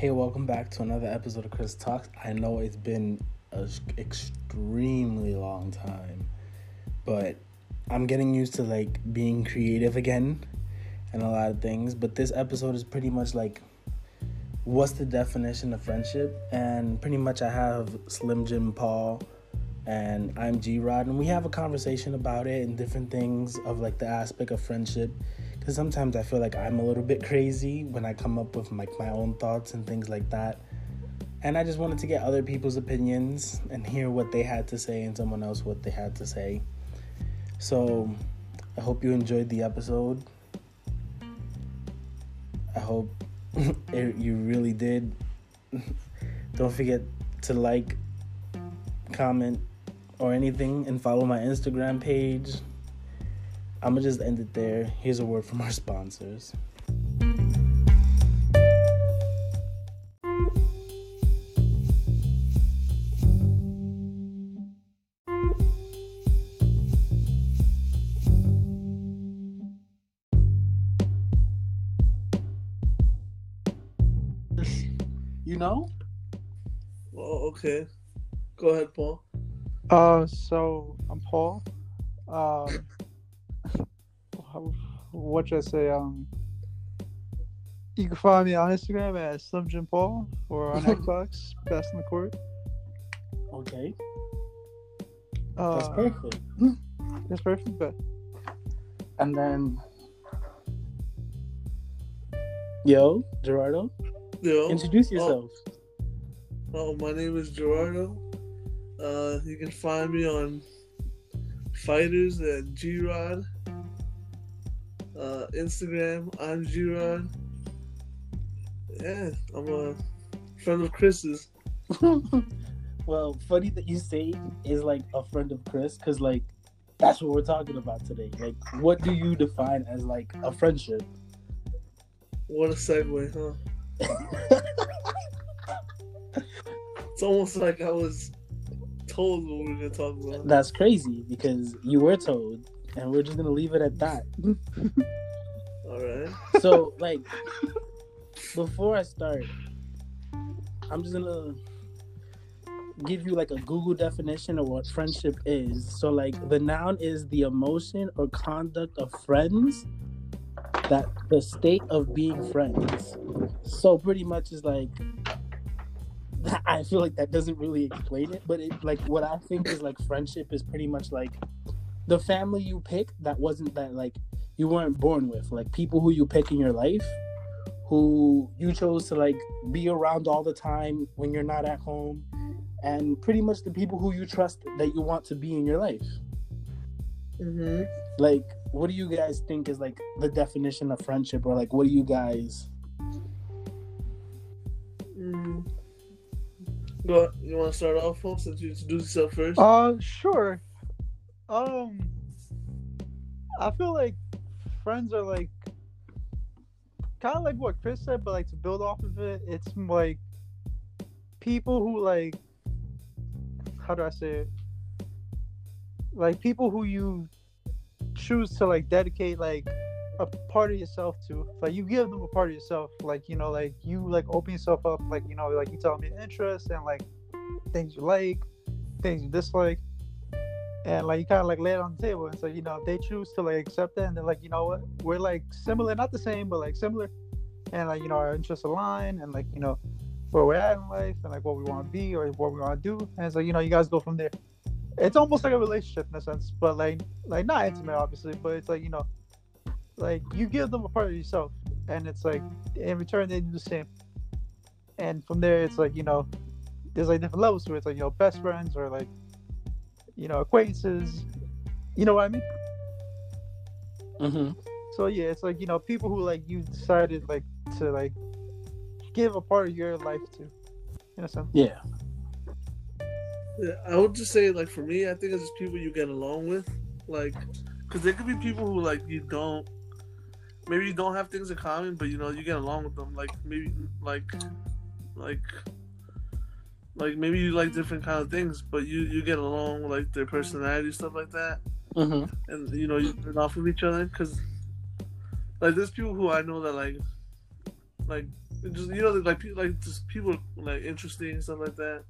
Hey, welcome back to another episode of Chris Talks. I know it's been an extremely long time, but I'm getting used to like being creative again and a lot of things. But this episode is pretty much like what's the definition of friendship? And pretty much I have Slim Jim Paul and I'm G Rod, and we have a conversation about it and different things of like the aspect of friendship. Because sometimes I feel like I'm a little bit crazy when I come up with like my own thoughts and things like that. And I just wanted to get other people's opinions and hear what they had to say and someone else what they had to say. So I hope you enjoyed the episode. I hope it, you really did. Don't forget to like, comment, or anything and follow my Instagram page. I'm gonna just end it there. Here's a word from our sponsors. You know? Oh, okay. Go ahead, Paul. Uh, so I'm Paul. Um, what should I say? Um, you can find me on Instagram at Slim Jim Paul or on Xbox, Best in the Court. Okay. Uh, That's perfect. That's perfect. But And then, yo, Gerardo, Yo. introduce yourself. Oh, my name is Gerardo. Uh, you can find me on Fighters at G Rod. Uh, Instagram, I'm G Rod. Yeah, I'm a friend of Chris's. well, funny that you say is like a friend of Chris, because like that's what we're talking about today. Like, what do you define as like a friendship? What a segue, huh? It's almost like I was told what we were gonna talk about. That's crazy because you were told, and we're just gonna leave it at that. All right. so, like, before I start, I'm just gonna give you like a Google definition of what friendship is. So, like, the noun is the emotion or conduct of friends. That the state of being friends. So pretty much is like I feel like that doesn't really explain it, but it like what I think is like friendship is pretty much like the family you pick that wasn't that like you weren't born with, like people who you pick in your life, who you chose to like be around all the time when you're not at home, and pretty much the people who you trust that you want to be in your life. Mm-hmm. Like, what do you guys think is like the definition of friendship, or like what do you guys? Mm. Go, you want to start off, Paul, since you introduced yourself first? uh, sure. Um, I feel like friends are like kind of like what Chris said, but like to build off of it, it's like people who like how do I say it? Like people who you choose to like dedicate like a part of yourself to. Like you give them a part of yourself. Like, you know, like you like open yourself up, like, you know, like you tell them your interests and like things you like, things you dislike. And like you kind of like lay it on the table, and so you know if they choose to like accept that, and they're like, you know what, we're like similar, not the same, but like similar, and like you know our interests align, and like you know where we're at in life, and like what we want to be or what we want to do, and so you know you guys go from there. It's almost like a relationship in a sense, but like like not intimate mm. obviously, but it's like you know, like you give them a part of yourself, and it's like mm. in return they do the same. And from there, it's like you know, there's like different levels to it. It's like you know, best friends or like you know acquaintances. You know what I mean? Mm-hmm. So yeah, it's like you know people who like you decided like to like give a part of your life to, in a sense. Yeah. Yeah, I would just say, like, for me, I think it's just people you get along with. Like, because there could be people who, like, you don't, maybe you don't have things in common, but, you know, you get along with them. Like, maybe, like, like, like maybe you like different kind of things, but you you get along like their personality stuff like that, Mm-hmm. and you know you turn off of each other because like there's people who I know that like like just you know, like pe- like just people like interesting and stuff like that.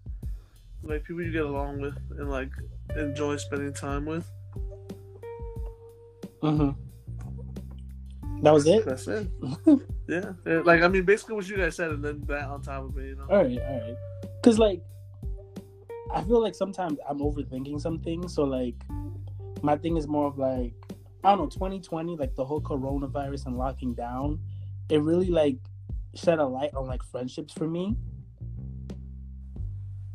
Like people you get along with and like enjoy spending time with. Mm-hmm. That was it. That's it. yeah. Yeah, Like I mean, basically what you guys said, and then that on top of it, you know. All right, all right. Cause like, I feel like sometimes I'm overthinking some things. So like, my thing is more of like, I don't know, 2020, like the whole coronavirus and locking down, it really like shed a light on like friendships for me.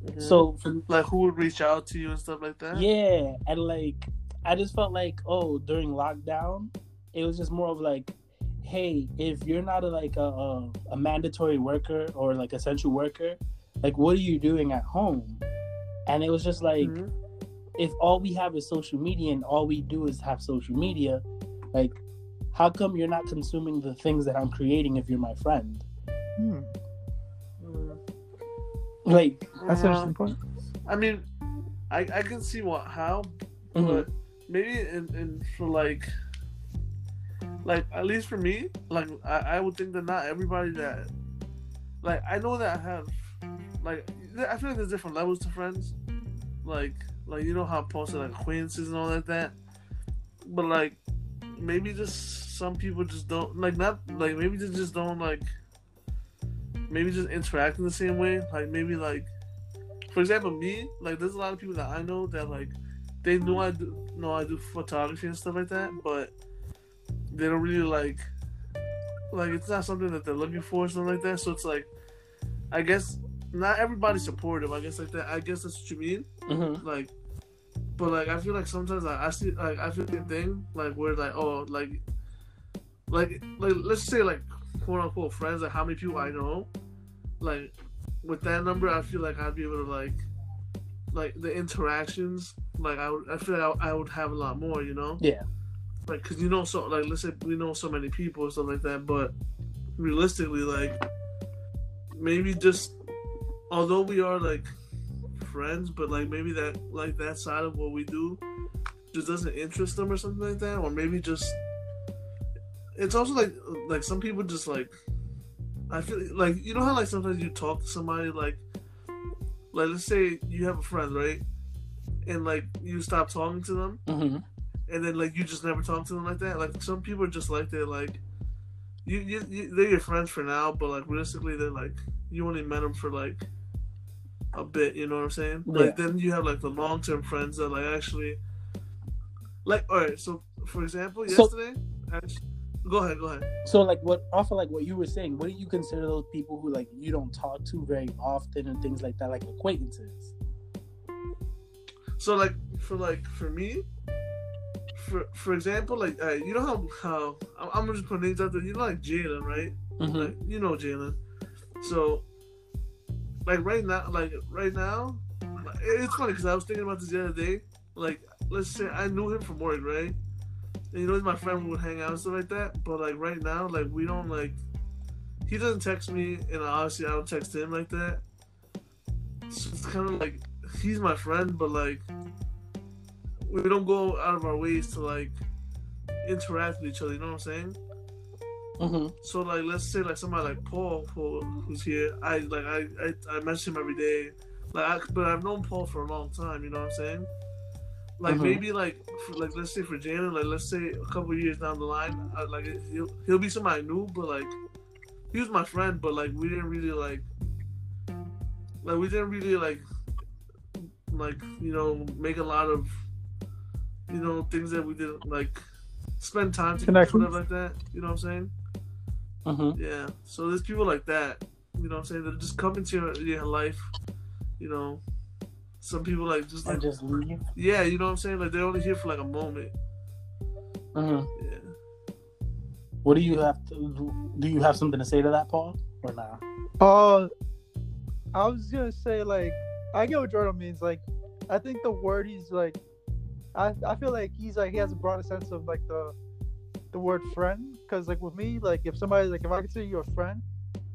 Mhm. So for like who would reach out to you and stuff like that? Yeah, and like I just felt like oh during lockdown, it was just more of like, hey, if you're not a, like a, a a mandatory worker or like essential worker, like what are you doing at home? And it was just like Mhm. if all we have is social media and all we do is have social media, like how come you're not consuming the things that I'm creating if you're my friend? Hmm. Mhm. Like That's an Uh, interesting point. I mean, I I can see what how, mhm, but maybe in, in for like like at least for me like I, I would think that not everybody that like i know that i have like i feel like there's different levels to friends. Like like you know how posted like acquaintances and all like that? But like maybe just some people just don't like not like maybe they just don't like maybe just interact in the same way. Like maybe like for example me like there's a lot of people that i know that like they know I do know I do photography and stuff like that, but they don't really like like it's not something that they're looking for or something like that. So it's like I guess not everybody's supportive. I guess like that. I guess that's what you mean. mhm, Like, but like I feel like sometimes like, I see like I feel the thing like where like oh like like like let's say like quote unquote friends like how many people I know like with that number I feel like I'd be able to like like the interactions like I would I feel like I, I would have a lot more you know Yeah. like because you know so like let's say we know so many people and stuff like that but realistically like maybe just although we are like friends but like maybe that like that side of what we do just doesn't interest them or something like that or maybe just it's also like like some people just like i feel like you know how like sometimes you talk to somebody like like let's say you have a friend right and like you stop talking to them mhm. and then like you just never talk to them like that. Like some people are just like that. Like you, you, you, they're your friends for now, but like realistically, they're like you only met them for like a bit. You know what I'm saying? Like then you have like the long term friends that like actually, like all right. So for example, So- yesterday, actually, go ahead, go ahead. So like what off of like what you were saying, what do you consider those people who like you don't talk to very often and things like that, like acquaintances? So like for like for me, for for example, like uh, you know how how I'm, I'm gonna just put names out there. You know like Jalen, right? Mhm. Like you know Jalen. So like right now, like right now, it's funny because I was thinking about this the other day. Like let's say I knew him from work, right? And you know my friend. We would hang out and stuff like that. But like right now, like we don't like. He doesn't text me, and obviously I don't text him like that. So it's kind of like he's my friend, but like we don't go out of our ways to like interact with each other. You know what I'm saying? Mhm. So like, let's say like somebody like Paul, who, who's here. I like I, I I message him every day. Like, I, but I've known Paul for a long time. You know what I'm saying? Like Mhm. maybe like for, like let's say for Jalen, like let's say a couple years down the line, I, like he'll he'll be somebody new, but like he was my friend, but like we didn't really like like we didn't really like like you know make a lot of you know things that we didn't like spend time together, whatever like that. You know what I'm saying? Mhm. Yeah. So there's people like that. You know what I'm saying? That just come into your, your life. You know, some people like just like And just leave. yeah. You know what I'm saying? Like they're only here for like a moment. Mhm. Yeah. What do you have to do? You have something to say to that, Paul, or not? Uh, I was gonna say like I get what Jordan means. Like, I think the word he's like, I I feel like he's like he has a broader sense of like the the word friend. Cause like with me, like if somebody like if I consider you a friend,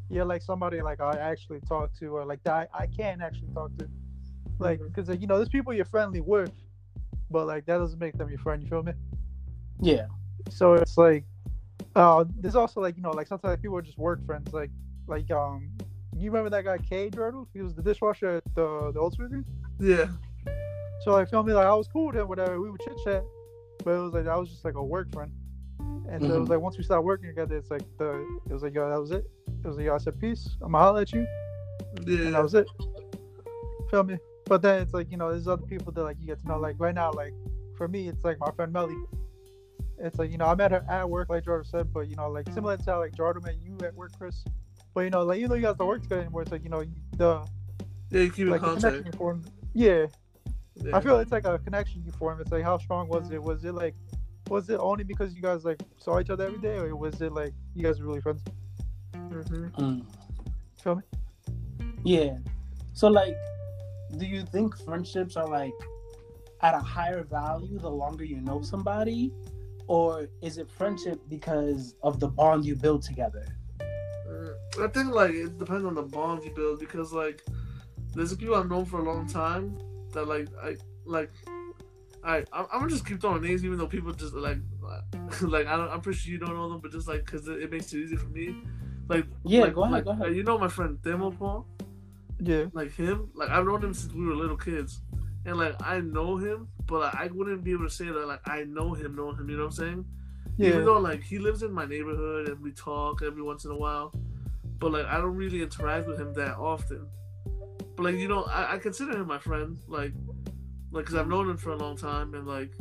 you're like somebody like I actually talk to or like that I, I can actually talk to. Like, Mhm. cause like you know there's people you're friendly with, but like that doesn't make them your friend. You feel me? Yeah. So it's like, uh, there's also like you know like sometimes people are just work friends. Like like um, you remember that guy K Jordan? He was the dishwasher at the the old Sweden. Yeah. So like, feel me? Like I was cool with him, whatever. We would chit chat, but it was like I was just like a work friend. And so it was like once we started working together, it's like the it was like yo, that was it. It was like yo, I said peace. I'ma holler at you, and that was it. Feel me? But then it's like you know, there's other people that like you get to know. Like right now, like for me, it's like my friend Melly. It's like you know, I met her at work, like Jordan said, but you know, like similar to how like Jordan met you at work, Chris. But you know, like even though you guys don't work together anymore, it's like you know, the Yeah, you keep in like the contact. you form. Yeah, Yeah. I feel it's like a connection you form. It's like how strong was it? Was it like, was it only because you guys like saw each other every day, or was it like you guys were really friends? Mhm. Mm. Feel me? Yeah. So like, do you think friendships are like at a higher value the longer you know somebody, or is it friendship because of the bond you build together? Uh, I think like it depends on the bond you build because like there's people I've known for a long time that like I like I I'm I'm gonna just keep throwing names even though people just like like I don't, I'm pretty sure you don't know them but just like because it, it makes it easy for me like Yeah, like, go ahead, like, go ahead. Uh, you know my friend Demo Paul Yeah. like him like I've known him since we were little kids and like I know him but like, I wouldn't be able to say that like I know him know him you know what I'm saying Yeah. even though like he lives in my neighborhood and we talk every once in a while, but like I don't really interact with him that often. But like you know, I, I consider him my friend, like, like because I've known him for a long time, and like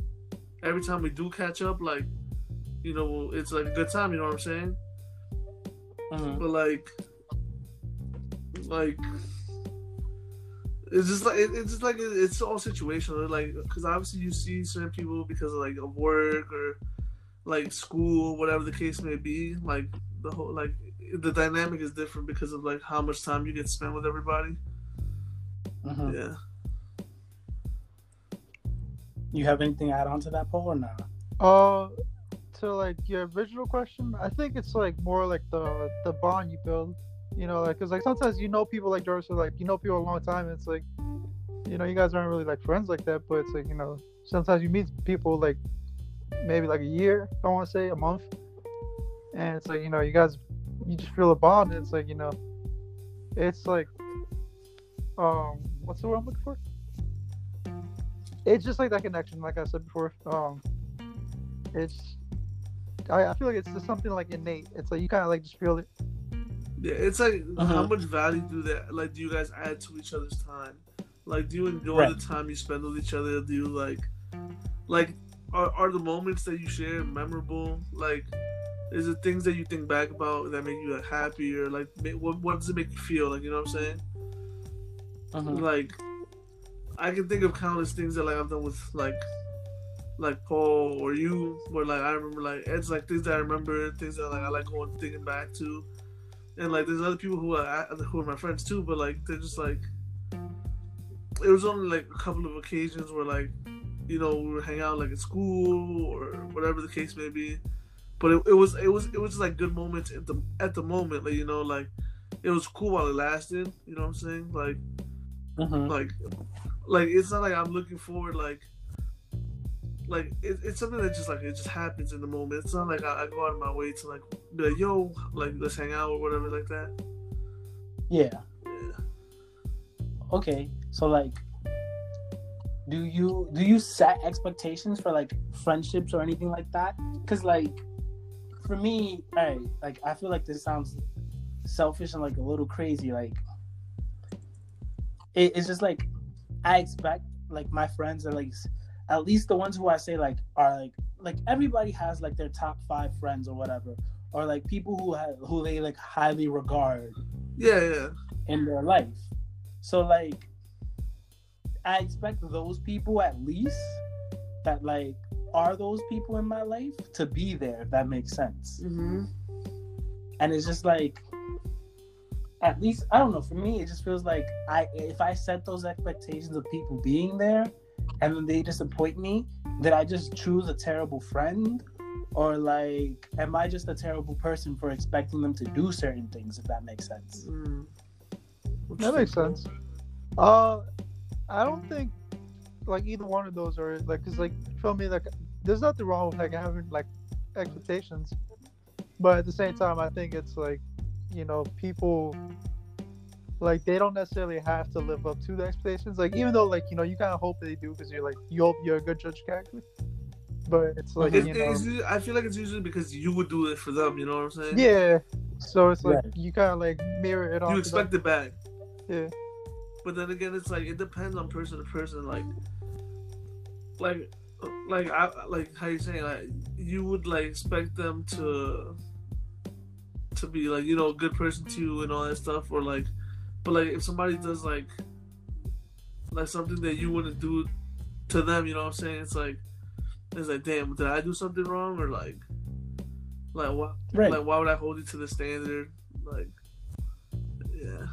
every time we do catch up, like, you know, it's like a good time. You know what I'm saying? Mhm. But like, like. It's just like it, it's just like it, it's all situational. Like, because obviously you see certain people because of like of work or like school, whatever the case may be. Like the whole like the dynamic is different because of like how much time you get spent with everybody. Mhm. Yeah. You have anything to add on to that, Paul, or not? Uh, to like your original question, I think it's like more like the the bond you build. You know, like because like sometimes you know people like Doris, so like you know people a long time. And it's like, you know, you guys aren't really like friends like that, but it's like you know, sometimes you meet people like maybe like a year. I want to say a month, and it's like you know, you guys, you just feel a bond. And it's like you know, it's like, um, what's the word I'm looking for? It's just like that connection, like I said before. Um, it's I, I feel like it's just something like innate. It's like you kind of like just feel it. Yeah, it's like how Uh-huh. much value do that like do you guys add to each other's time? Like do you enjoy Right. the time you spend with each other? Do you like like are, are the moments that you share memorable? Like is it things that you think back about that make you like happy or like what what does it make you feel? Like you know what I'm saying? Mhm. Like I can think of countless things that like I've done with like like Paul or you where like I remember like it's like things that I remember, things that like I like going thinking back to. And like there's other people who are who are my friends too, but like they're just like it was only like a couple of occasions where like you know we would hang out like at school or whatever the case may be. But it, it was it was it was just like good moments at the at the moment, like you know, like it was cool while it lasted. You know what I'm saying? Like Mhm. like like it's not like I'm looking forward like like it, it's something that just like it just happens in the moment. It's not like I, I go out of my way to like be like yo like let's hang out or whatever like that. Yeah. Yeah. Okay. So like, do you do you set expectations for like friendships or anything like that? Because like, for me, I like I feel like this sounds selfish and like a little crazy. Like, it, it's just like I expect like my friends are like at least the ones who I say like are like like everybody has like their top five friends or whatever, or like people who have who they like highly regard Yeah, yeah. in their life. So like I expect those people at least that like are those people in my life to be there if that makes sense. Mm-hmm. And it's just like at least I don't know, for me it just feels like I if I set those expectations of people being there and then they disappoint me, did I just choose a terrible friend? Or like am I just a terrible person for expecting them to do certain things if that makes sense? Mm. That makes sense. Uh, I don't think like either one of those are like, cause like feel me like there's nothing wrong with like having like expectations, but at the same time I think it's like you know people like they don't necessarily have to live up to the expectations. Like even though like you know you kind of hope they do because you're like you hope you're a good judge of character. But it's like It's- you know, it's usually- I feel like it's usually because you would do it for them. You know what I'm saying? yeah. So it's like Right. you kind of like mirror it on. You expect it back. Yeah. But then again, it's like it depends on person to person. Like, like, like I like how you saying like you would like expect them to to be like you know a good person to you and all that stuff, or like, but like if somebody does like like something that you wouldn't do to them, you know what I'm saying? It's like it's like damn, did I do something wrong or like like what Right. like why would I hold you to the standard? Like, yeah.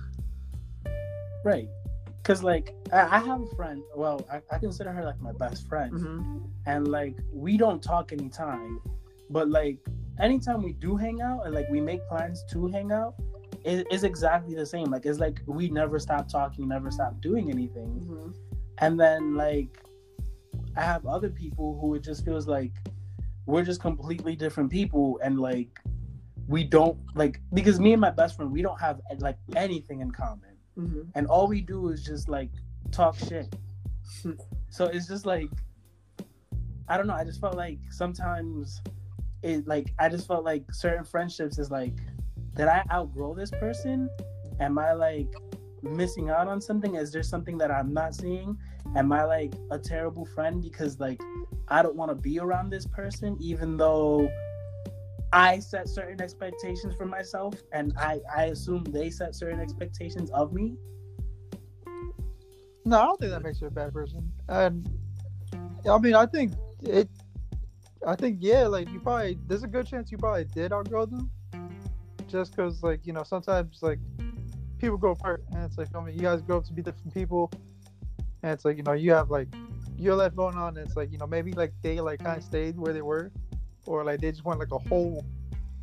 Right. Cause like I, have a friend. Well, I, I consider her like my best friend, hmm and like we don't talk anytime, but like anytime we do hang out and like we make plans to hang out, it is exactly the same. Like it's like we never stop talking, never stop doing anything, hmm and then like I have other people who it just feels like we're just completely different people, and like we don't like because me and my best friend we don't have like anything in common hmm and all we do is just like talk shit. so it's just like I don't know. I just felt like sometimes it like I just felt like certain friendships is like did I outgrow this person? Am I like missing out on something? Is there something that I'm not seeing? Am I like a terrible friend because like I don't want to be around this person even though I set certain expectations for myself and I I assume they set certain expectations of me? No, I don't think that makes you a bad person. And I mean, I think it. I think yeah, like you probably there's a good chance you probably did outgrow them, just because like you know sometimes like people grow apart and it's like I mean you guys grow up to be different people, and it's like you know you have like your life going on and it's like you know maybe like they like kind of stayed where they were, or like they just went like a whole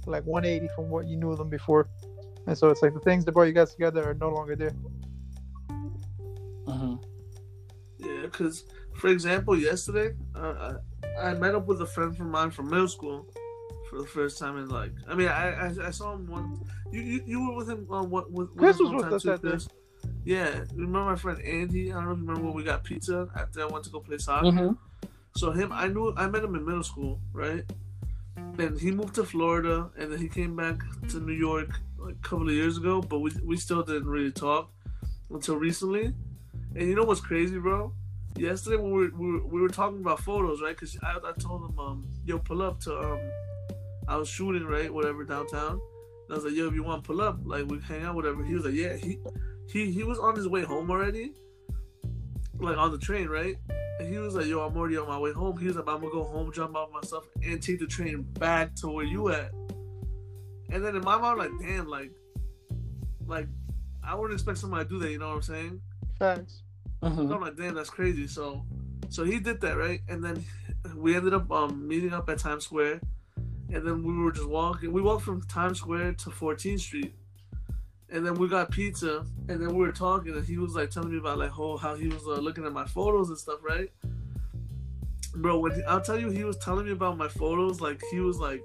like 180 from what you knew of them before, and so it's like the things that brought you guys together are no longer there. Mm-hmm. Yeah, because for example, yesterday uh, I, met up with a friend from mine from middle school for the first time in like I mean I I, I saw him one you, you you were with him on what with, Chris was with us that day. Yeah, remember my friend Andy? I don't know if you remember when we got pizza after I went to go play soccer. Mm-hmm. So him, I knew I met him in middle school, right? And he moved to Florida, and then he came back to New York like a couple of years ago. But we we still didn't really talk until recently. And you know what's crazy, bro? Yesterday when we were, we we were talking about photos, right? Because I, I told him, um, yo, pull up to um, I was shooting right, whatever downtown. And I was like, yo, if you want to pull up, like we hang out, whatever. He was like, yeah. He he he was on his way home already, like on the train, right? And he was like, "Yo, I'm already on my way home." He was like, "I'm gonna go home, jump off my stuff, and take the train back to where you at." And then in my mind, like, damn, like, like, I wouldn't expect somebody to do that. You know what I'm saying? Facts. Mm-hmm. I'm like, damn, that's crazy. So, so he did that, right? And then we ended up um meeting up at Times Square, and then we were just walking. We walked from Times Square to 14th Street, and then we got pizza, and then we were talking, and he was like telling me about like whole how he was uh, looking at my photos and stuff, right? Bro, when he, I'll tell you, he was telling me about my photos, like he was like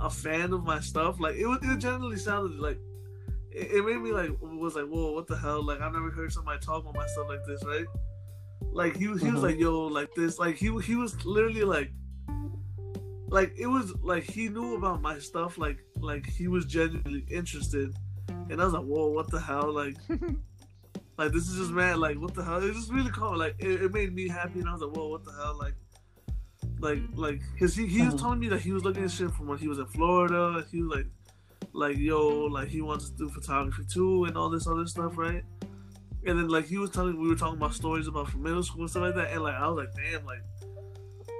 a fan of my stuff. Like it, was, it generally sounded like it, it made me like was like, whoa, what the hell? Like I've never heard somebody talk about my stuff like this, right? Like he was, he was Mhm. like, yo, like this, like he he was literally like, like it was like he knew about my stuff, like like he was genuinely interested, and I was like, whoa, what the hell, like. Like this is just mad. Like what the hell? It just really cool. Like it, it made me happy, and I was like, "Whoa, what the hell?" Like, like, like, cause he, he was Mhm. telling me that he was looking at shit from when he was in Florida. He was like, like, yo, like he wants to do photography too, and all this other stuff, right? And then like he was telling, we were talking about stories about from middle school and stuff like that, and like I was like, damn, like,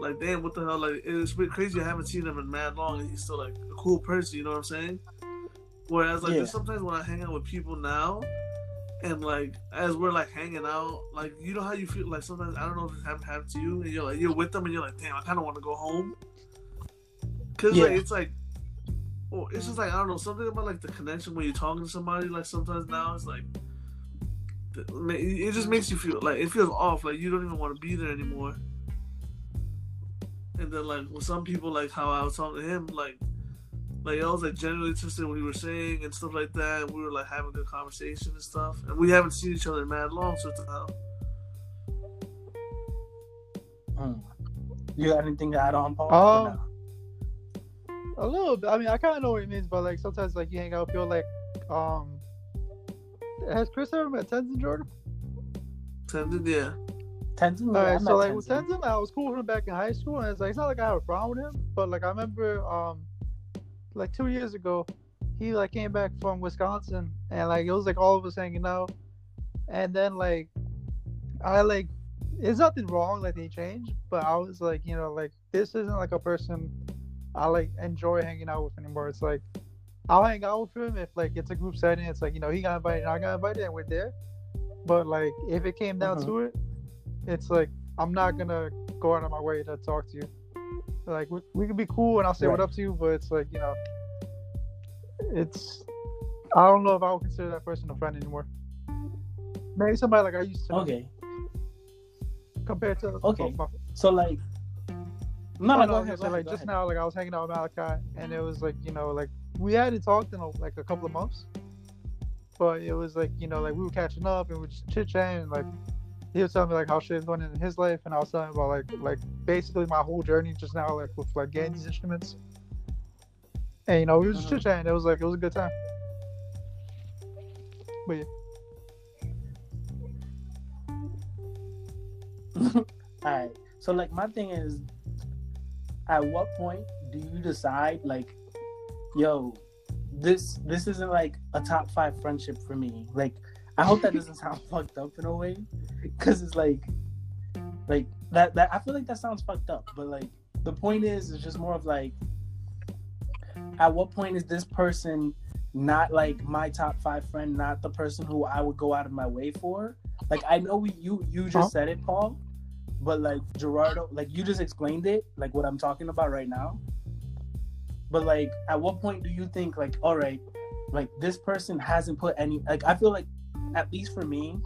like damn, what the hell? Like it's been crazy. I haven't seen him in mad long, and he's still like a cool person. You know what I'm saying? Whereas like Yeah. sometimes when I hang out with people now, and like as we're like hanging out, like you know how you feel like sometimes I don't know if it's happened, happened to you, and you're like you're with them and you're like, damn, I kind of want to go home, cause like it's like, oh, it's just like I don't know something about like the connection when you're talking to somebody. Like sometimes now it's like, it just makes you feel like it feels off, like you don't even want to be there anymore. And then like with some people, like how I was talking to him, like Like I was like genuinely interested in what you were saying and stuff like that. And we were like having a good conversation and stuff. And we haven't seen each other in mad long, so it's how. Hmm. You got anything to add on, Paul? Or no? A little bit. I mean, I kind of know what he means, but like sometimes like you hang out, feel like um. Has Chris ever met Tenzin Jordan? Tenzin, yeah. Tenzin, yeah, All I right, met so like with Tenzin. Tenzin, I was cool with him back in high school, and it's like it's not like I have a problem with him, but like I remember, um, like two years ago, he like came back from Wisconsin, and like it was like all of us hanging out, and then like, I like, it's nothing wrong like he changed, but I was like, you know, like this isn't like a person I like enjoy hanging out with anymore. It's like I'll hang out with him if like it's a group setting. It's like you know he got invited, I got invited, and we're there. But like if it came down Mhm. to it, it's like I'm not gonna go out of my way to talk to you. Like we, we can be cool and I'll say what up to you, but it's like you know, it's I don't know if I would consider that person a friend anymore. Maybe somebody like I used to know Okay, compared to Okay. oh, my- so like, no, no, no, go ahead, gonna go ahead, like go just ahead. now, like I was hanging out with Malachi, and it was like you know, like we hadn't talked in a, like a couple of months, but it was like you know, like we were catching up and we were just chit chatting, like he was telling me like how shit is going in his life, and I was telling him about like like basically my whole journey just now, like with like getting these instruments, and you know we were just Mhm. chit chatting. It was like it was a good time. But yeah, All right. So like my thing is, at what point do you decide like, yo, this this isn't like a top five friendship for me? Like, I hope that doesn't sound fucked up in a way, because it's like, like that that I feel like that sounds fucked up. But like the point is, it's just more of like, at what point is this person not like my top five friend, not the person who I would go out of my way for? Like I know we, you you just Huh? said it, Paul, but like Gerardo, like you just explained it, like what I'm talking about right now. But like, at what point do you think like, all right, like this person hasn't put any like I feel like, at least for me,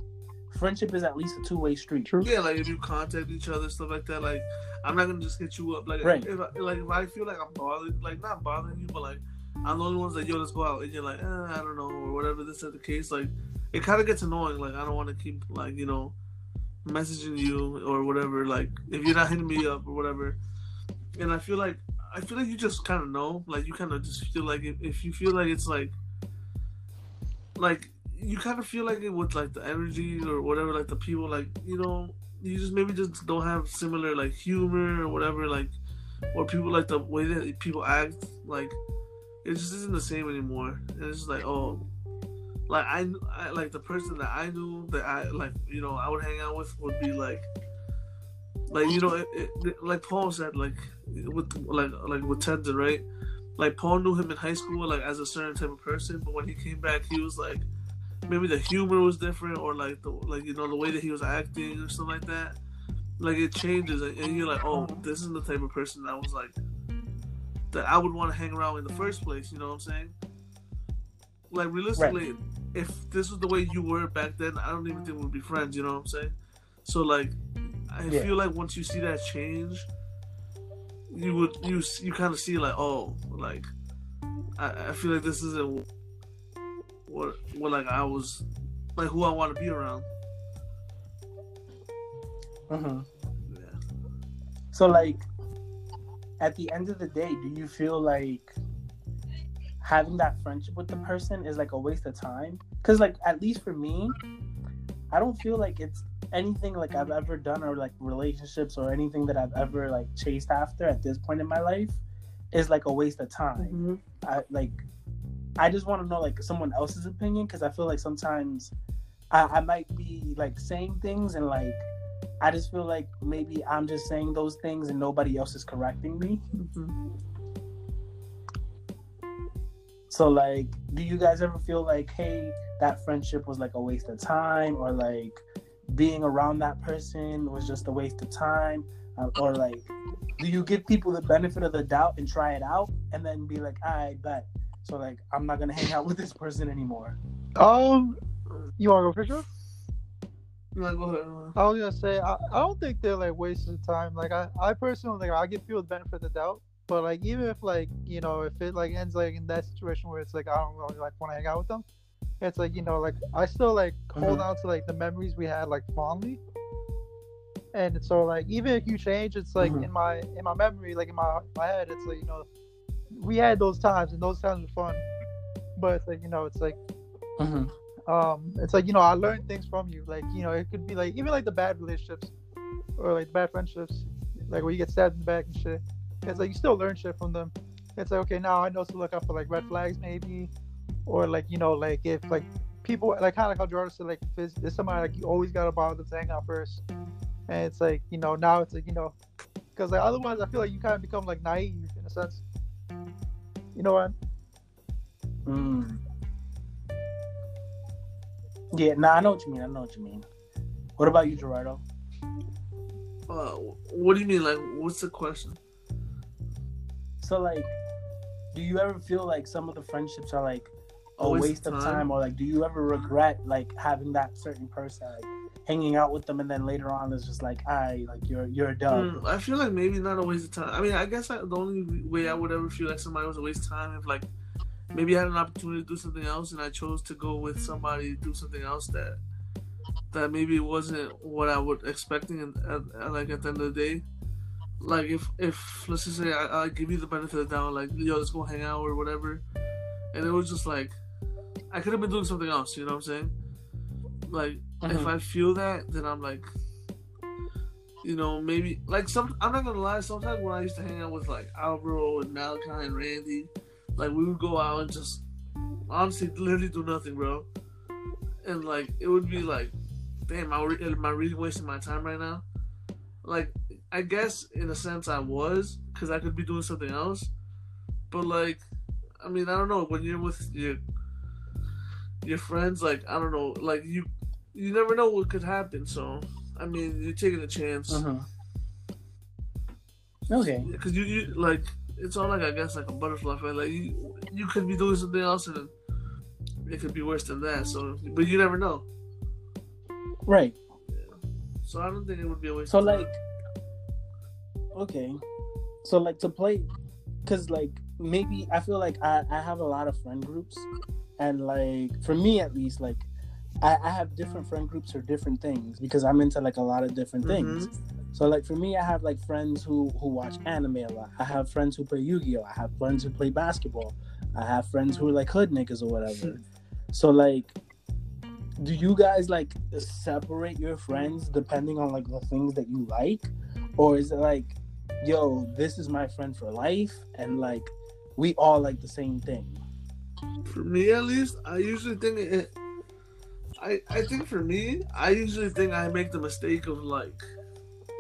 friendship is at least a two way street. true. Yeah, like if you contact each other, stuff like that. Like I'm not gonna just hit you up. Like Right. if I, like if I feel like I'm bothered, like not bothering you, but like I'm the only one's like, yo, let's go out, and you're like, eh, I don't know, or whatever. This is the case. Like it kind of gets annoying. Like I don't want to keep like you know messaging you or whatever. Like if you're not hitting me up or whatever. And I feel like I feel like you just kind of know. Like you kind of just feel like if, if you feel like it's like like you kind of feel like it with like the energy or whatever, like the people, like you know, you just maybe just don't have similar like humor or whatever, like or people like the way that people act, like it just isn't the same anymore. And it's just like oh, like I, I like the person that I knew that I like, you know, I would hang out with would be like. Like you know, it, it, like Paul said, like with like like with Tenzin, right? Like Paul knew him in high school, like as a certain type of person, but when he came back, he was like, maybe the humor was different or like the like you know the way that he was acting or something like that like it changes and you're like oh this is the type of person that was like that i would want to hang around in the first place you know what i'm saying like realistically if this was the way you were back then i don't even think we'd be friends you know what i'm saying so like i Yeah. feel like once you see that change you would you you kind of see like oh like I, I feel like this isn't what what like I was like who I want to be around. hmm Yeah. So like, at the end of the day, do you feel like having that friendship with the person is like a waste of time? Because like at least for me, I don't feel like it's anything like I've ever done or like relationships or anything that I've ever like chased after at this point in my life is like a waste of time. Mm-hmm. I like I just want to know like someone else's opinion because I feel like sometimes I, I might be like saying things and like I just feel like maybe I'm just saying those things and nobody else is correcting me. Mm-hmm. So like, do you guys ever feel like, hey, that friendship was like a waste of time, or like being around that person was just a waste of time, uh, or like, do you give people the benefit of the doubt and try it out, and then be like, I bet. So like, I'm not gonna hang out with this person anymore. Um, you want to go for sure? No, go ahead. I was gonna say I, I don't think they're like wasting time. Like I, I personally like I give people the benefit of the doubt, But like even if like you know if it like ends like in that situation where it's like I don't really like want to hang out with them, it's like you know like I still like hold Mhm. on to like the memories we had like fondly. And so like even if you change, it's like Mhm. in my in my memory, like in my my head, it's like you know we had those times and those times were fun. But it's like you know it's like Mhm. um it's like you know i learned things from you like you know it could be like even like the bad relationships or like bad friendships like where you get stabbed in the back and shit it's like you still learn shit from them it's like okay now i know to look out for like red flags maybe or like you know like if like people like kind of like how Jordan said like if there's, there's somebody like you always gotta bother them to hang out first and it's like you know now it's like you know because like otherwise i feel like you kind of become like naive in a sense you know what Mm. Yeah, nah, I know what you mean. I know what you mean. What about you, Gerardo? Uh, what do you mean? Like, what's the question? So, like, do you ever feel like some of the friendships are like a waste waste of time? time, or like, do you ever regret like having that certain person, like hanging out with them, and then later on it's just like, I like you're you're a dub. Mm, I feel like maybe not a waste of time. I mean, I guess I, the only way I would ever feel like somebody was a waste of time if like maybe I had an opportunity to do something else and I chose to go with somebody to do something else that that maybe wasn't what I was expecting and at, at, like at the end of the day. Like if if let's just say I, I give you the benefit of the doubt, like yo, let's go hang out or whatever, and it was just like I could have been doing something else. You know what I'm saying? Like if Mhm. I feel that, then I'm like, you know, maybe like some. I'm not gonna lie. Sometimes when I used to hang out with like Alvaro and Malachi and Randy, like we would go out and just honestly literally do nothing, bro. And like it would be like, damn, am I, re- am I really wasting my time right now? Like I guess in a sense I was, cause I could be doing something else. But like, I mean, I don't know. When you're with your your friends, like I don't know, like you you never know what could happen. So I mean, you're taking a chance Mhm. Okay. because you, you like it's all like I guess like a butterfly effect. Like you you could be doing something else and it could be worse than that. So but you never know. Right. So I don't think it would be a waste. So of time. Okay, so like to play, cause like maybe I feel like I I have a lot of friend groups, and like for me at least, like I I have different friend groups for different things because I'm into like a lot of different mm-hmm. things. So like for me, I have like friends who who watch anime a lot. I have friends who play Yu-Gi-Oh. I have friends who play basketball. I have friends who are like hood niggas or whatever. So like, do you guys like separate your friends depending on like the things that you like, or is it like, yo, this is my friend for life, and like we all like the same thing? for me at least, I usually think it. I I think for me, I usually think I make the mistake of like,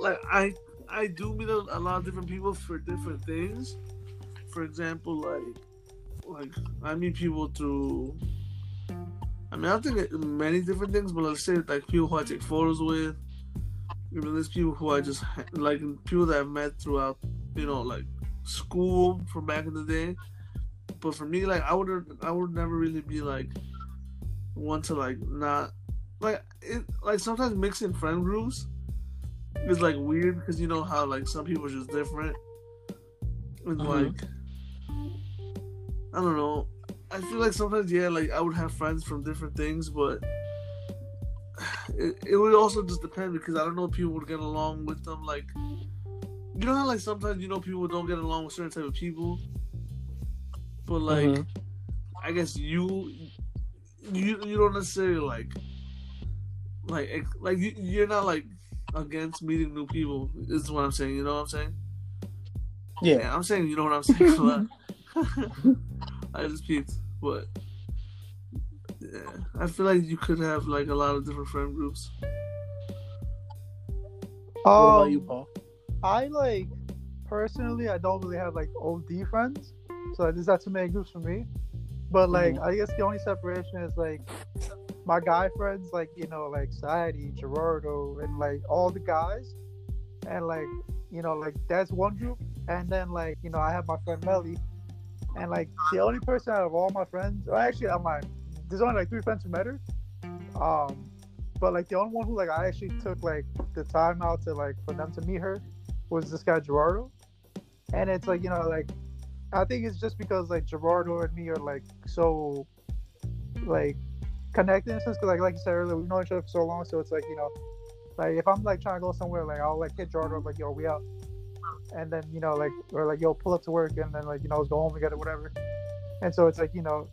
like I I do meet a, a lot of different people for different things. For example, like like I meet people through. I mean, I think many different things, but let's say like people who I take photos with. You know, there's people who I just like people that I've met throughout, you know, like school from back in the day. But for me, like I would, I would never really be like one to like not like it. Like sometimes mixing friend groups is like weird because you know how like some people are just different. And Mhm. like I don't know. I feel like sometimes yeah, like I would have friends from different things, but it, it would also just depend because I don't know if people would get along with them. Like you know how like sometimes you know people don't get along with certain type of people, but like Mhm. I guess you you you don't necessarily like like like you, you're not like against meeting new people. Is what I'm saying. You know what I'm saying? Yeah. Yeah, I'm saying you know what I'm saying. I just peeped, but yeah, I feel like you could have like a lot of different friend groups. What about you, Um, Paul? I like personally, I don't really have like OD friends, so there's not too many groups for me. But like, Mhm. I guess the only separation is like my guy friends, like you know, like Sadie, Gerardo, and like all the guys, and like you know, like that's one group, and then like you know, I have my friend Melly, and like the only person out of all my friends, or actually, I'm like, there's only like three friends who met her, um, but like the only one who like I actually took like the time out to like for them to meet her was this guy Gerardo. and it's like you know like I think it's just because like Gerardo and me are like so like connected in a sense because like like you said earlier we've known each other for so long so it's like you know like if I'm like trying to go somewhere like I'll like hit Gerardo like yo we out. And then you know like or like yo pull up to work and then like you know let's go home together whatever. And so it's like you know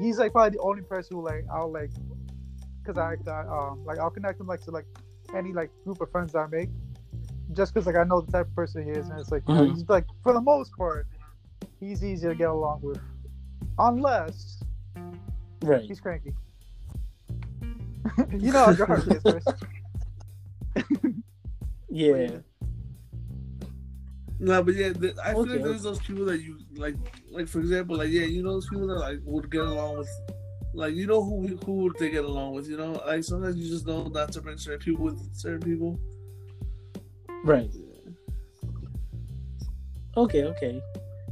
he's like probably the only person who like I'll like because I got um like I'll connect him like to like any like group of friends that I make just because like I know the type of person he is and it's like you know, Mhm. he's like for the most part he's easy to get along with unless Right. he's cranky you know how Gerardo is Chris. Yeah. No, but yeah, th- I feel like there's those people that you like, like for example, like yeah, you know those people that like would get along with, like you know who who would they get along with, you know? Like sometimes you just know not to bring certain people with certain people. Right. Okay, okay.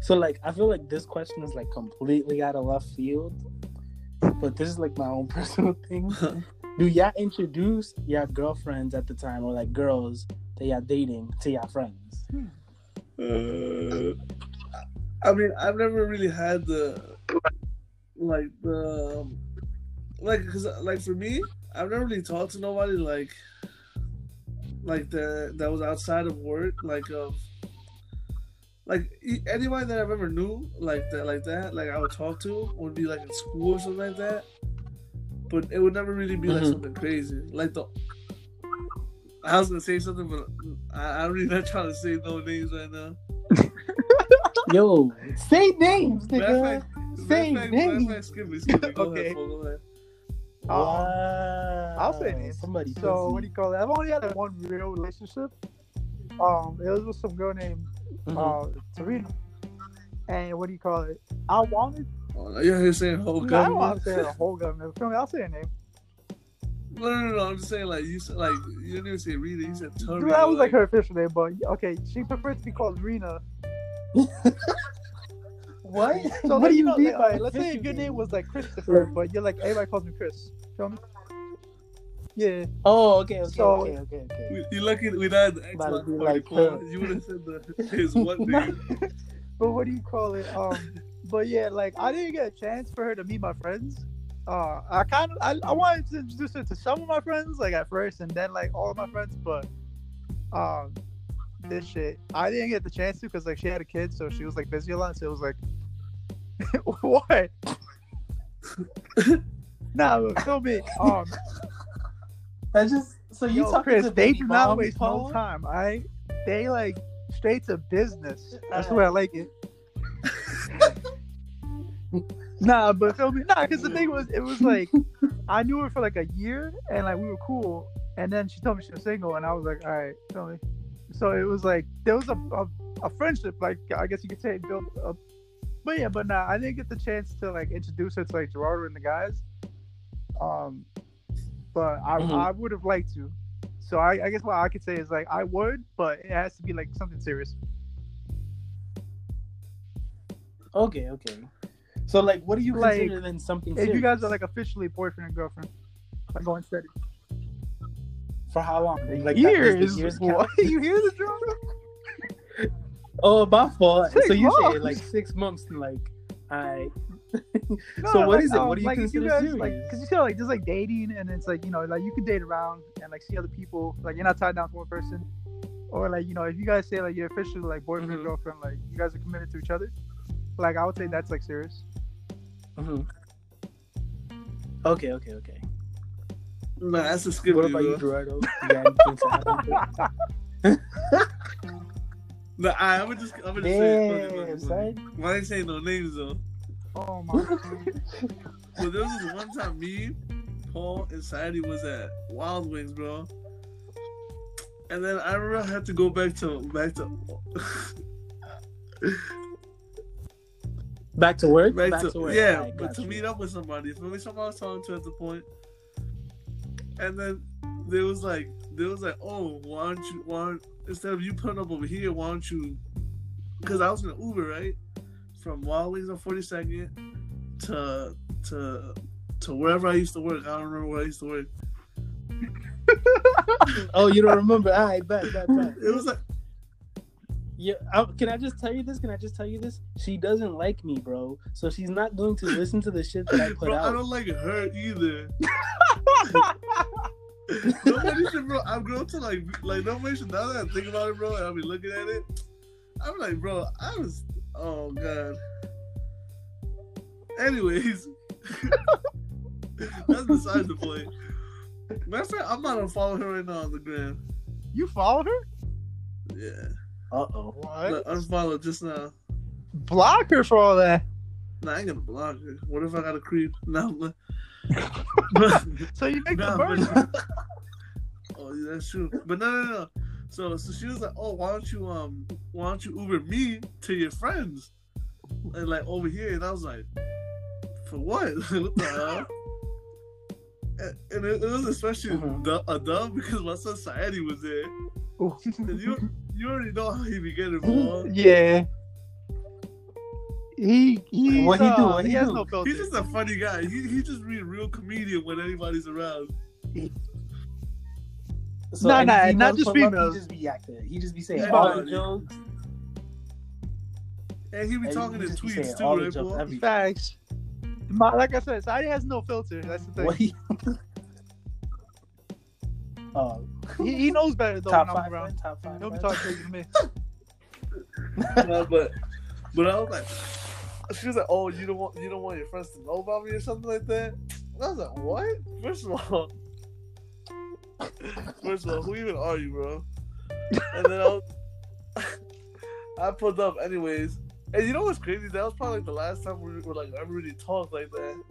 So like I feel like this question is like completely out of left field. But this is like my own personal thing. Do y'all introduce your girlfriends at the time or like girls that y'all dating to your friends? Uh, I mean, I've never really had the like the um, like because like for me, I've never really talked to nobody like like the that was outside of work, like of like anybody that I've ever knew like that, like that, like I would talk to would be like in school or something like that. But it would never really be like Mhm. something crazy. Like the I was gonna say something, but I, I'm really not trying to say no names right now. Yo, say names, Matter of nigga. fact- Say fact- names. fact, Skip me, skip me. Go Okay. ahead, Paul, go. Wow. I'll say names. Somebody. So pussy. what do you call it? I've only had one real relationship. Um, it was with some girl named Mhm. uh Serena. And what do you call it? I wanted. Oh, you're here saying whole I don't want government. to say the whole government. Feel me? I'll say her name. No, no, no, no. I'm just saying, like you said, like you didn't even say Rita. You said Tony. Dude, that was like her official name, but okay, she prefers to be called Rena. What? So what do you know, mean by alright, let's say official your name name? was like Christopher, but you're like everybody calls me Chris. Feel me? Yeah. Oh, okay, okay, So- okay, okay, okay. You're lucky we not the X About to Lock be party. like Paul. You would have said the his what name? but what do you call it? Um, but yeah, like I didn't get a chance for her to meet my friends. Uh, I kind of I, I wanted to introduce her to some of my friends like at first, and then like all of my friends, but um, this shit I didn't get the chance to because like she had a kid, so she was like busy a lot. So it was like, what? nah, feel me. Um, I just so you yo, talking Chris, to they do not waste Paul? no time. I they like straight to business. That's the way I like it. nah, but feel me? Nah, because the thing was, it was like I knew her for like a year, and like we were cool, and then she told me she was single, and I was like, all right, feel me? So it was like there was a a, a friendship, like I guess you could say, built up. But yeah, but nah, I didn't get the chance to like introduce her to like Gerardo and the guys. Um, but I Mhm. I would have liked to. So I, I guess what I could say is like I would, but it has to be like something serious. Okay, okay. So like, what do you Like, consider then something? If you guys are like officially boyfriend and girlfriend, like going steady. For how long? Like years. does years what? You hear the drum? Oh, my fault. Six so you say like six months, and like, I. No, so what like, is it? um, what do you like, consider guys, serious? Like, cause you feel like just like dating, and it's like you know, like you can date around and like see other people. Like you're not tied down to one person, or like you know, if you guys say like you're officially like boyfriend Mhm. and girlfriend, like you guys are committed to each other. Like I would say that's like serious. Mhm. Okay, okay, okay. Nah, that's a skip. What me, about you, bro. Gerardo? You got anything to add on to Nah, I, I'm gonna just, I'm it? gonna say. fuck it, fuck Damn, it, son. Why ain't saying no names though? oh my. But there was this one time me, Paul, and Sadie was at Wild Wings, bro. And then I remember I had to go back to back to Back to work. back, Back to, to work. yeah, but got to meet up with somebody. For me, somebody I was talking to at the point. And then there was like there was like, oh, why don't you why don't, instead of you putting up over here, why don't you because I was in an Uber, right? From Wally's on 42nd to to to wherever I used to work. I don't remember where I used to work. Oh, you don't remember? All right, bet, bet, bet. It was like Yeah, I, can I just tell you this? Can I just tell you this? She doesn't like me, bro. So she's not going to listen to the shit that I put bro, I don't like her either. nobody should, bro. I'm grown to like, like nobody should. Now that I think about it, bro, and I'll be looking at it. I'm like, bro, I was. Oh god. Anyways, that's besides the point. Matter of fact, I'm not unfollowing her right now on the gram. You follow her? Yeah, Uh oh. What? Unfollow just now. Block her for all that. Nah, I ain't gonna block her. What if I got a creep? No, So you make the but- oh, yeah, that's true. But no, no, no. So, so she was like, "Oh, why don't you um, why don't you Uber me to your friends, and like over here?" And I was like, "For what? what the hell?" And, and it, it was especially du- a dub because my son Saedi was there. And you you already know how he be getting involved. yeah. He he What he do? uh, What he he has do? no filter. He's just a funny guy. He he just be a real comedian when anybody's around. So Nah, nah, he not just pull up. He just be acting. He just be saying Yeah. all the jokes. And he be and talking he in tweets too, all right, boy? every- Facts. My, like I said, Saudi has no filter. That's the thing. What he? Oh, He, he knows better though top when I'm five, around. friend, top five. He'll be talking to me. No, but but I was like, she was like, "Oh, you don't want you don't want your friends to know about me or something like that." And I was like, "What?" First of all, first of all, who even are you, bro? And then I, was, I pulled up anyways. And you know what's crazy? That was probably like the last time we were like ever really talked like that.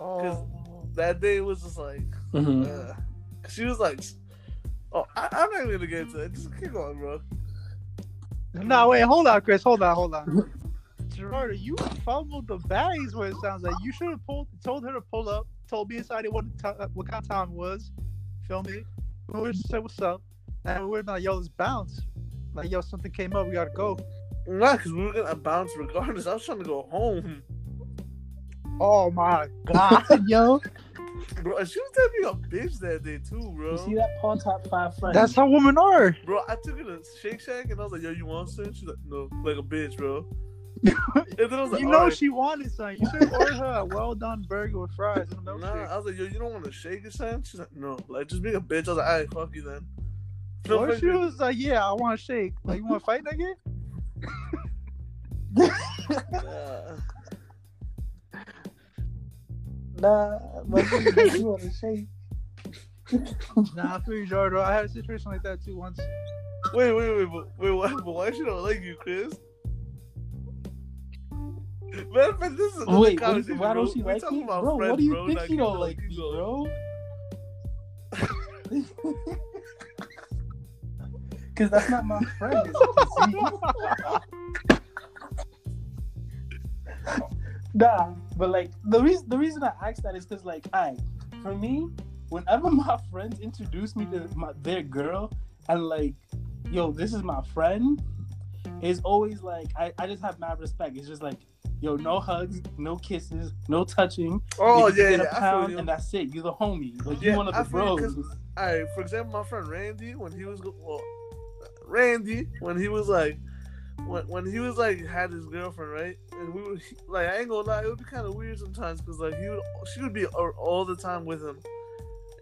Oh. That day was just like, Mhm. uh, she was like, "Oh, I, I'm not even gonna get into it. Just keep going, bro." No, wait, hold on, Chris. Hold on, hold on. Gerardo, you fumbled the bag is what it sounds like. You should have pulled, told her to pull up, told me inside what t- what kind of time it was. Feel me? We would have said what's up, and we would have been like, "Yo, let's bounce." Like, yo, something came up, we gotta go. Nah, because we were gonna bounce regardless. I was trying to go home. Oh my god, yo, Bro, she was telling me a bitch that day too, bro. You bro. see that Paul top five friend? that's how women are. Bro, I took her to Shake Shack and I was like, yo, you want some? She's like, no, like a bitch, bro. and then I was like, You know "Alright." she wanted something. You should ordered her a well done burger with fries and a Nah. I was like, yo, you don't want to shake or something? She's like, no, like just being a bitch. I was like, alright, fuck you then. Feel Or she was like, "Yeah, I want to shake. Like, you want to fight, nigga?" Nah. nah, but you want to shake. Nah, I feel you, Gerardo. I had a situation like that too once. Wait, wait, wait, but, wait, why, but why she don't like you, Chris? Matter of this is oh, another Wait, conversation, why don't she We're like me, bro? friends, what do you bro, think she don't like me, bro? Because that's not my friend. as you can see. Nah, but like the reason the reason I asked that is because like I, for me, whenever my friends introduce me to my their girl and like, yo, this is my friend, it's always like I, I just have mad respect. It's just like, yo, no mm-hmm. hugs, no kisses, no touching. Oh You yeah, get yeah, a I pound and that's it. You're the homie. Like Yeah, you one of the 'cause- bros. Alright, for example, my friend Randy, when he was well, Randy, when he was like, when when he was like had his girlfriend, right? And we were like, I ain't gonna lie, it would be kind of weird sometimes because like he would, she would be all, all the time with him,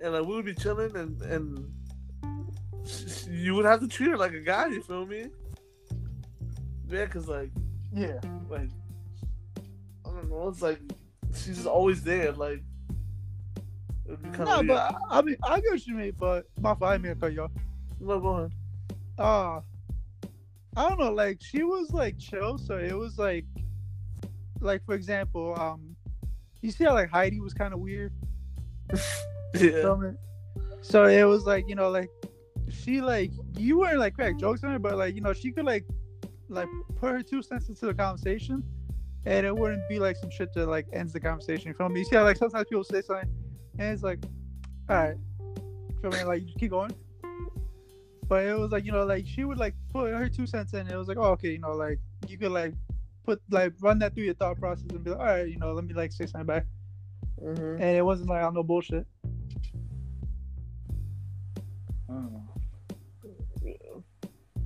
and like we would be chilling, and and you would have to treat her like a guy. You feel me? Yeah, cause like Yeah. like I don't know, it's like she's just always there. Like it would be kind of but I, I mean, I get what you mean, but my I mean cut off. no, go ahead. Uh, I don't know. Like she was like chill, so it was like, like for example, um, you see how like Heidi was kind of weird. Yeah. So it was like you know like she like you weren't like crack jokes on her, but like you know she could like like put her two cents into the conversation, and it wouldn't be like some shit that like ends the conversation. You feel me? You see how like sometimes people say something, and it's like, all right, feel me? Like you keep going. But it was like you know like she would like put her two cents in. And it was like oh okay you know like you could like put like run that through your thought process and be like all right you know let me like say something back. Mm-hmm. And it wasn't like on no bullshit.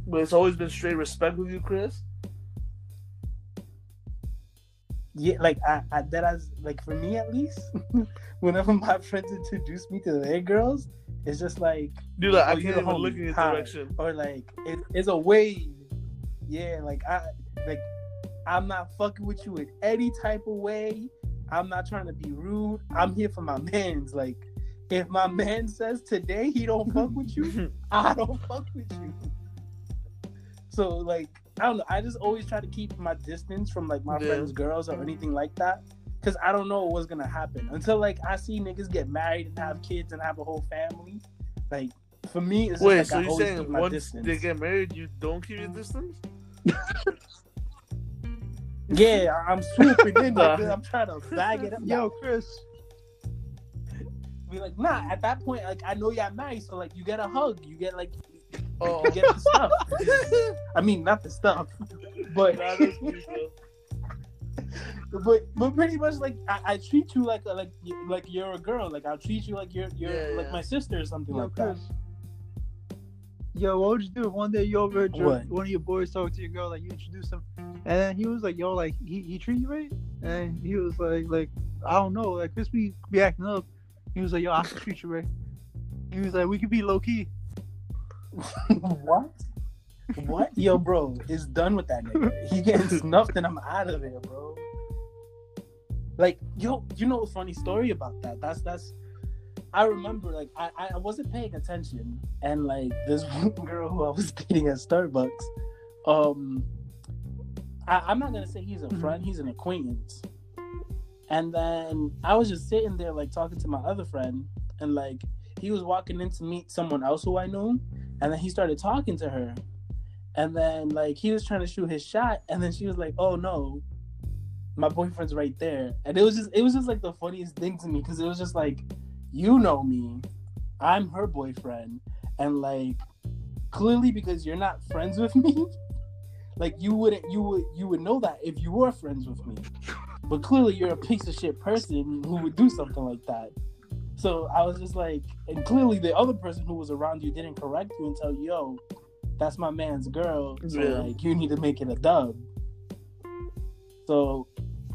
But it's always been straight respect with you, Chris. Yeah, like I, I that as like for me at least, whenever my friends introduce me to their girls, it's just like Dude, like, Oh, I can't even look in your direction. or like it, it's a wave. Yeah, like I like I'm not fucking with you in any type of way. I'm not trying to be rude. I'm here for my man's. Like if my man says today he don't fuck with you, I don't fuck with you. So like I don't know. I just always try to keep my distance from like my Yeah. friends' girls or anything like that. Cause I don't know what's gonna happen until like I see niggas get married and have kids and have a whole family. Like for me, it's just, Wait, like, so I you're always saying once distance. they get married, you don't keep your distance? Yeah, I'm swooping in. Nah. Like, I'm trying to bag it up. Yo, Chris. be like, nah. At that point, like I know y'all married, so like you get a hug, you get like Oh, oh, get the stuff. I mean, not the stuff, but Nah, that's cute, though. but but pretty much like I, I treat you like a, like you- like you're a girl. Like I'll treat you like you're you're Yeah, like yeah. my sister or something Yo, like that. Yo, what would you do if one day you overheard your, one of your boys talk to your girl, like you introduced him, and then he was like, "Yo, like he, he treat you right?" And he was like, "Like I don't know, like Chris be, be acting up." He was like, "Yo, I can treat you right." He was like, "We could be low key." What? What? Yo, bro, it's done with that nigga. He getting snuffed and I'm out of there, bro. Like, yo, you know a funny story about that? That's that's I remember like I, I wasn't paying attention and like this one girl who I was dating at Starbucks, um I, I'm not gonna say he's a Mhm. friend, he's an acquaintance. And then I was just sitting there like talking to my other friend and like he was walking in to meet someone else who I knew and then he started talking to her. And then like he was trying to shoot his shot. And then she was like oh no. My boyfriend's right there. And it was just it was just like the funniest thing to me because it was just like you know me. I'm her boyfriend. And like clearly because you're not friends with me like you wouldn't you would you would know that if you were friends with me. But clearly you're a piece of shit person who would do something like that so I was just like, and clearly the other person who was around you didn't correct you and tell you, yo, that's my man's girl. So Yeah. like you need to make it a dub. So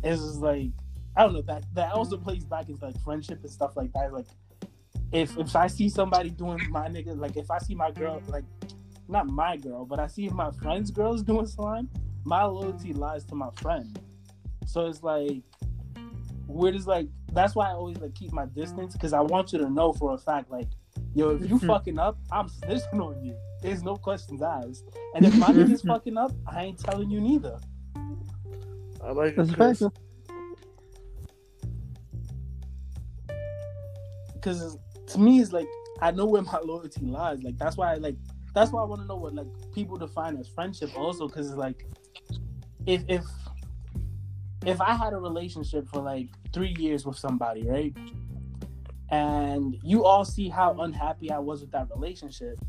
it's just like I don't know, that that also plays back into like friendship and stuff like that. Like if if I see somebody doing my nigga, like if I see my girl, like not my girl, but I see my friend's girls doing slime, my loyalty lies to my friend. So it's like we're just like that's why I always like keep my distance because I want you to know for a fact, like, yo, if you fucking up, I'm snitching on you. There's no questions asked. And if my nigga's fucking up, I ain't telling you neither. I like it, That's a Chris. Because to me, it's like I know where my loyalty lies. Like that's why I like that's why I want to know what like people define as friendship also because it's like if if if I had a relationship for like three years with somebody, right? And you all see how unhappy I was with that relationship,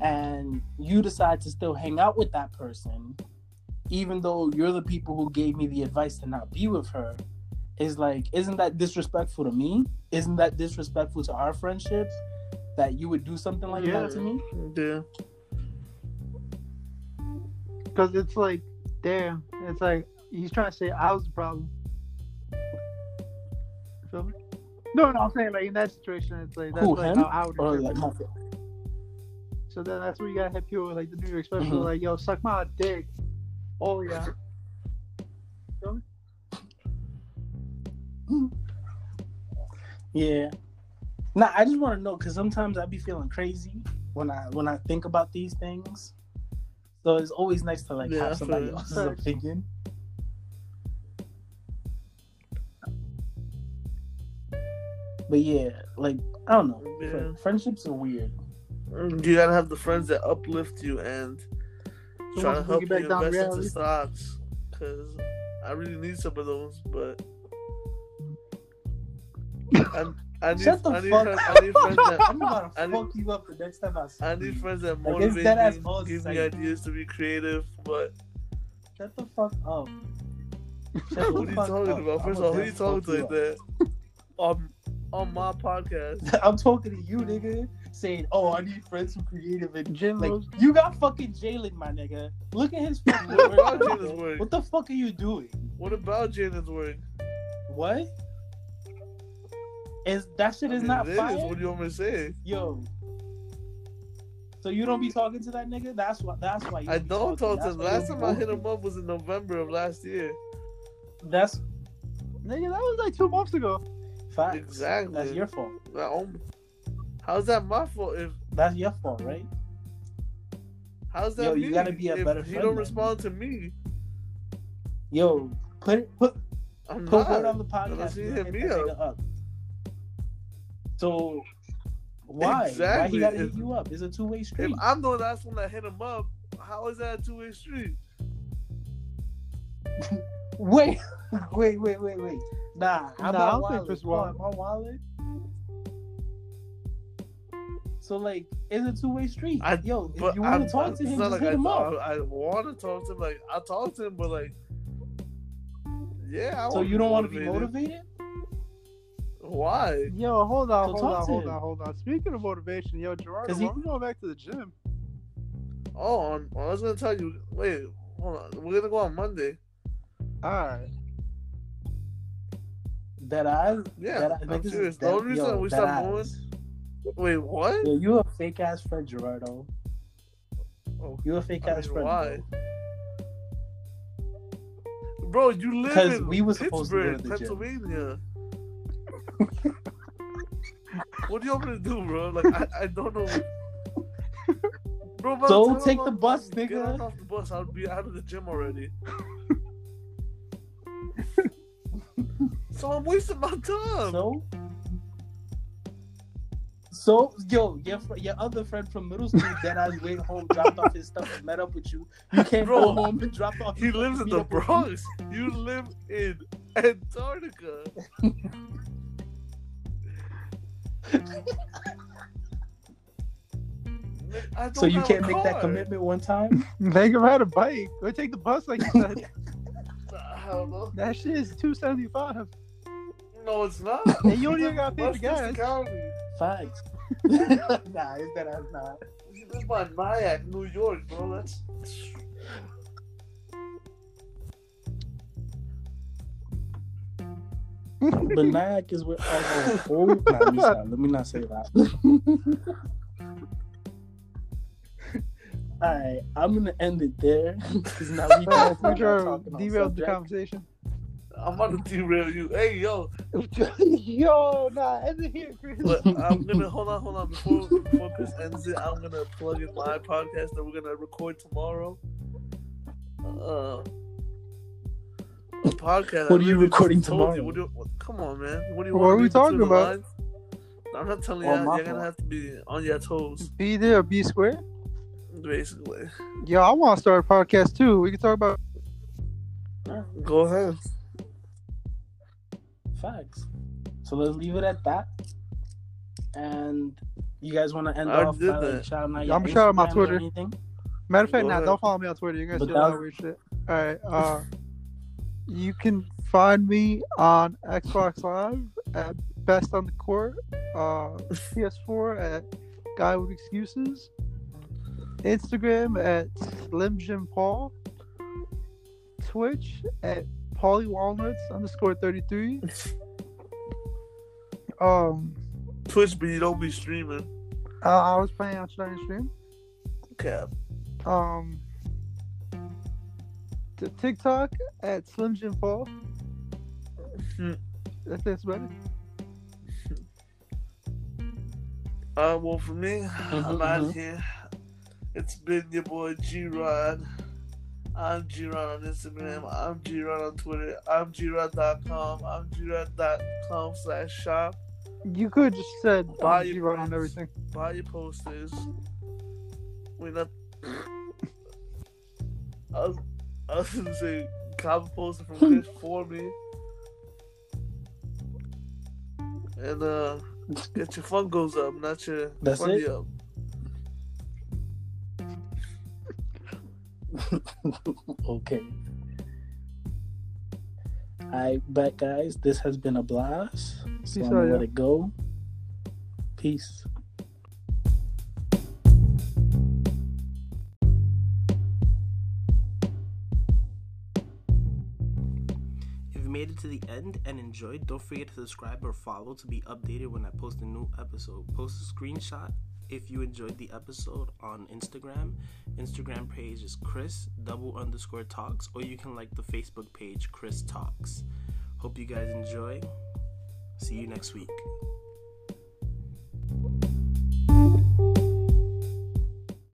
and you decide to still hang out with that person, even though you're the people who gave me the advice to not be with her, is like, isn't that disrespectful to me? Isn't that disrespectful to our friendship? That you would do something like Yeah. that to me? Yeah. Because it's like, damn, it's like he's trying to say I was the problem. Feel me? No, no, I'm saying like in that situation, it's like that's Who, like him? how I would Or interpret like it. my So then that's where you gotta hit people with like the New York special, Mhm. like yo, suck my dick. Oh yeah. Yeah. Nah, I just want to know because sometimes I be feeling crazy when I when I think about these things. So it's always nice to like Yeah, have somebody else's Facts. opinion. But yeah, like I don't know. Yeah. Friendships are weird. You gotta have the friends that uplift you and So try to help you back down to invest into stocks. Cause I really need some of those, but I, I need, Shut the I need, fuck friends, up. I need friends that I'm about to I need- fuck you up the next time I see I you. need friends that motivate dead ass me, all give me ideas to be creative. But Shut the fuck up. Shut what are you talking up. about? First of all, who are you talking to you like that? On on my podcast. I'm talking to you, nigga. saying, "Oh, I need friends who creative and Jim like Rose. you got fucking Jalen, my nigga. Look at his fucking What about Jalen's work? What the fuck are you doing? What about Jalen's work? What? Is that shit I is mean, not it is. fire? What do you want me to say? Yo. So you don't be talking to that nigga? That's why. That's why. You I be don't talk to That's him. Last time I hit him talking. up was in November of last year. That's Nigga, that was like two months ago. Facts. Exactly. That's your fault. Own- um, How's that my fault? If That's your fault, right? how's that Yo, me? you gotta be a if better He friend don't then. respond to me. Yo, put it, put I'm put not. on the podcast. Unless he yo, hit me up. up. So why? Why he gotta If- hit you up? It's a two way If street. I'm the last one that hit him up, how is that a two way street? Wait, wait, wait, wait, wait. Nah, I'm Nah, I not don't think wallet. Chris Come. Am I wallet? So like, it's a two way street. I- Yo, if you want to talk to him, just like hit I, him up. I, I want to talk to him. Like I talk to him, but like, yeah. I So you don't want to be motivated. motivated? Why? Yo, hold on, So hold on, hold him. on, hold on. Speaking of motivation, yo, Gerardo, 'Cause he- when we going back to the gym? Oh, I'm, I was gonna tell you. Wait, hold on. We're gonna go on Monday. That I, Yeah, that I, I'm niggas serious. The only reason we stopped going- Wait, what? Yo, you a fake ass friend, Gerardo. Oh, You a fake I ass mean, friend. why? bro. Bro, you live Because in we were supposed to go to Pittsburgh. Pennsylvania. what do you want me to do, bro? Like, I, I don't know. Bro, So take the bus, nigga. get off the bus. I'll be out of the gym already. so I'm wasting my time. So, so yo, your fr- your other friend from middle school, that I went home, dropped off his stuff, and met up with you. You can't Bro, go home and drop off. he lives in the up with me. Bronx. You live in Antarctica. So you can't make that commitment one time. Make him ride a bike. Go take the bus, like you said. I don't know. that shit is two seventy five. No, it's not. And you don't even gotta pay Bus for gas. to Facts. nah, it's that ass not. You live by Nyack, New York, bro. That's But Nyack is where oh, oh, oh nah, let me stop. Let me not say that. All right, I'm gonna end it there because now we can't we talk sure talking on derailed the subject. conversation. I'm about to derail you. Hey, yo, Yo, nah, end it here, Chris. but I'm gonna hold on, hold on. Before before Chris ends it, I'm gonna plug in my podcast that we're gonna record tomorrow. Uh, a podcast. What are you literally recording tomorrow? You. What do you, what, come on, man. What do you What want are we talking about? lines? I'm not telling you. Oh, that. You're gonna have to be on your toes, Be there or be square. Basically. Yo, I want to start a podcast too. We can talk about. Go ahead. Facts. So let's leave it at that. And you guys want to end I off did by like, that. shouting out I'm your shouting out my Twitter. anything? Matter of fact, Go nah, ahead. don't follow me on Twitter. You're gonna But see a lot that- of weird shit. All right. Uh, you can find me on Xbox Live at Best on the Court. Uh, PS4 at Guy with Excuses. Instagram at Slim Jim Paul. Twitch at Paulie Walnuts underscore thirty three. Um, Twitch, but you don't be streaming. uh, I was playing on Tonight Stream. Okay. Um, the TikTok at Slim Jim Paul. Hmm. That's that's better. Uh, well, for me, I'm Mhm, out mhm. here. It's been your boy G Rod. I'm G Rod on Instagram. I'm G Rod on Twitter. I'm grod.com. I'm grod.com slash shop. You could just said Buy your you wrote on everything. Buy your posters. We not. I was, I was gonna say, copy poster from Chris for me. And uh, get your Funkos up, not your That's funny it? up. okay. I bet, guys, this has been a blast. So Peace I'm going to let it go. Peace. If you made it to the end and enjoyed, don't forget to subscribe or follow to be updated when I post a new episode. Post a screenshot if you enjoyed the episode on Instagram. Instagram page is Chris double underscore talks, or you can like the Facebook page Chris Talks. Hope you guys enjoy. See you next week.